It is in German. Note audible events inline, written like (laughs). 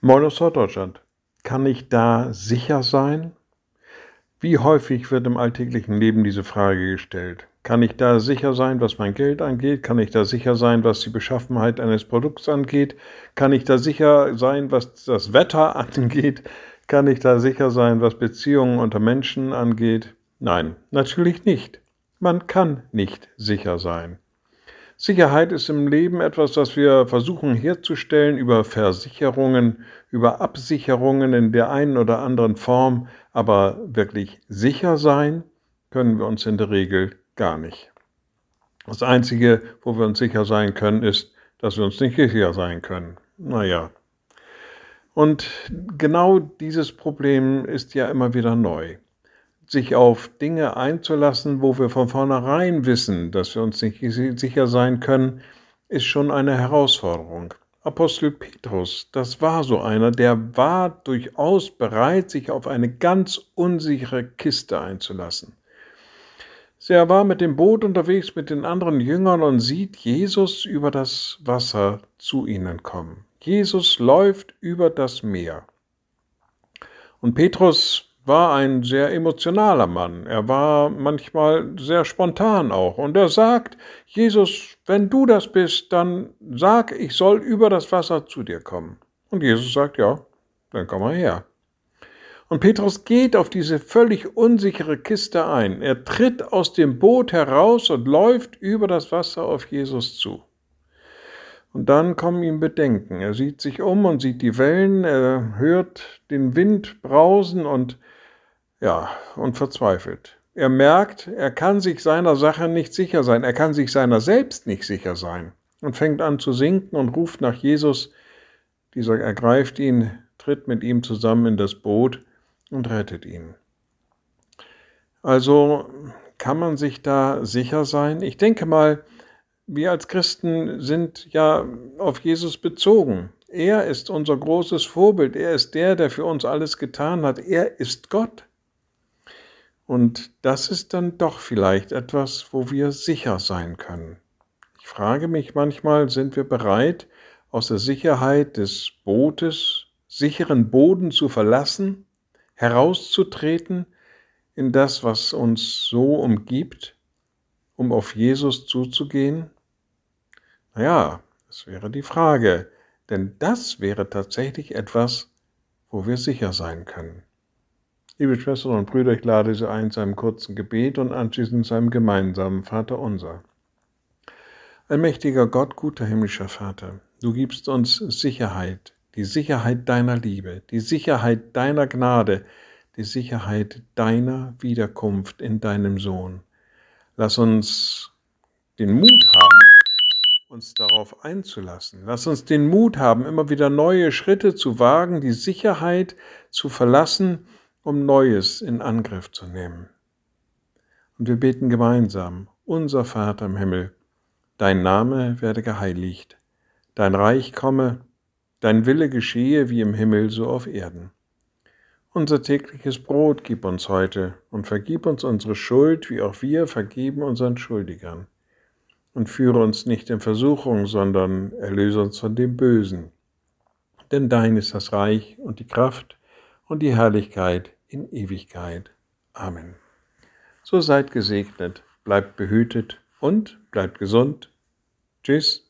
Moin aus Norddeutschland. Kann ich da sicher sein? Wie häufig wird im alltäglichen Leben diese Frage gestellt? Kann ich da sicher sein, was mein Geld angeht? Kann ich da sicher sein, was die Beschaffenheit eines Produkts angeht? Kann ich da sicher sein, was das Wetter (laughs) angeht? Kann ich da sicher sein, was Beziehungen unter Menschen angeht? Nein, natürlich nicht. Man kann nicht sicher sein. Sicherheit ist im Leben etwas, was wir versuchen herzustellen über Versicherungen, über Absicherungen in der einen oder anderen Form, aber wirklich sicher sein können wir uns in der Regel gar nicht. Das Einzige, wo wir uns sicher sein können, ist, dass wir uns nicht sicher sein können. Naja. Und genau dieses Problem ist ja immer wieder neu sich auf Dinge einzulassen, wo wir von vornherein wissen, dass wir uns nicht sicher sein können, ist schon eine Herausforderung. Apostel Petrus, das war so einer, der war durchaus bereit, sich auf eine ganz unsichere Kiste einzulassen. Er war mit dem Boot unterwegs mit den anderen Jüngern und sieht Jesus über das Wasser zu ihnen kommen. Jesus läuft über das Meer. Und Petrus war ein sehr emotionaler Mann. Er war manchmal sehr spontan auch. Und er sagt, Jesus, wenn du das bist, dann sag, ich soll über das Wasser zu dir kommen. Und Jesus sagt, ja, dann komm mal her. Und Petrus geht auf diese völlig unsichere Kiste ein. Er tritt aus dem Boot heraus und läuft über das Wasser auf Jesus zu. Und dann kommen ihm Bedenken. Er sieht sich um und sieht die Wellen, er hört den Wind brausen und ja, und verzweifelt. Er merkt, er kann sich seiner Sache nicht sicher sein, er kann sich seiner selbst nicht sicher sein und fängt an zu sinken und ruft nach Jesus. Dieser ergreift ihn, tritt mit ihm zusammen in das Boot und rettet ihn. Also kann man sich da sicher sein? Ich denke mal, wir als Christen sind ja auf Jesus bezogen. Er ist unser großes Vorbild. Er ist der, der für uns alles getan hat. Er ist Gott. Und das ist dann doch vielleicht etwas, wo wir sicher sein können. Ich frage mich manchmal, sind wir bereit, aus der Sicherheit des Bootes sicheren Boden zu verlassen, herauszutreten in das, was uns so umgibt, um auf Jesus zuzugehen? Naja, das wäre die Frage, denn das wäre tatsächlich etwas, wo wir sicher sein können. Liebe Schwestern und Brüder, ich lade Sie ein zu einem kurzen Gebet und anschließend zu einem gemeinsamen Vater unser. Allmächtiger Gott, guter himmlischer Vater, du gibst uns Sicherheit, die Sicherheit deiner Liebe, die Sicherheit deiner Gnade, die Sicherheit deiner Wiederkunft in deinem Sohn. Lass uns den Mut haben, uns darauf einzulassen. Lass uns den Mut haben, immer wieder neue Schritte zu wagen, die Sicherheit zu verlassen, um Neues in Angriff zu nehmen. Und wir beten gemeinsam, unser Vater im Himmel, dein Name werde geheiligt, dein Reich komme, dein Wille geschehe wie im Himmel so auf Erden. Unser tägliches Brot gib uns heute und vergib uns unsere Schuld, wie auch wir vergeben unseren Schuldigern. Und führe uns nicht in Versuchung, sondern erlöse uns von dem Bösen. Denn dein ist das Reich und die Kraft und die Herrlichkeit in Ewigkeit. Amen. So seid gesegnet, bleibt behütet und bleibt gesund. Tschüss.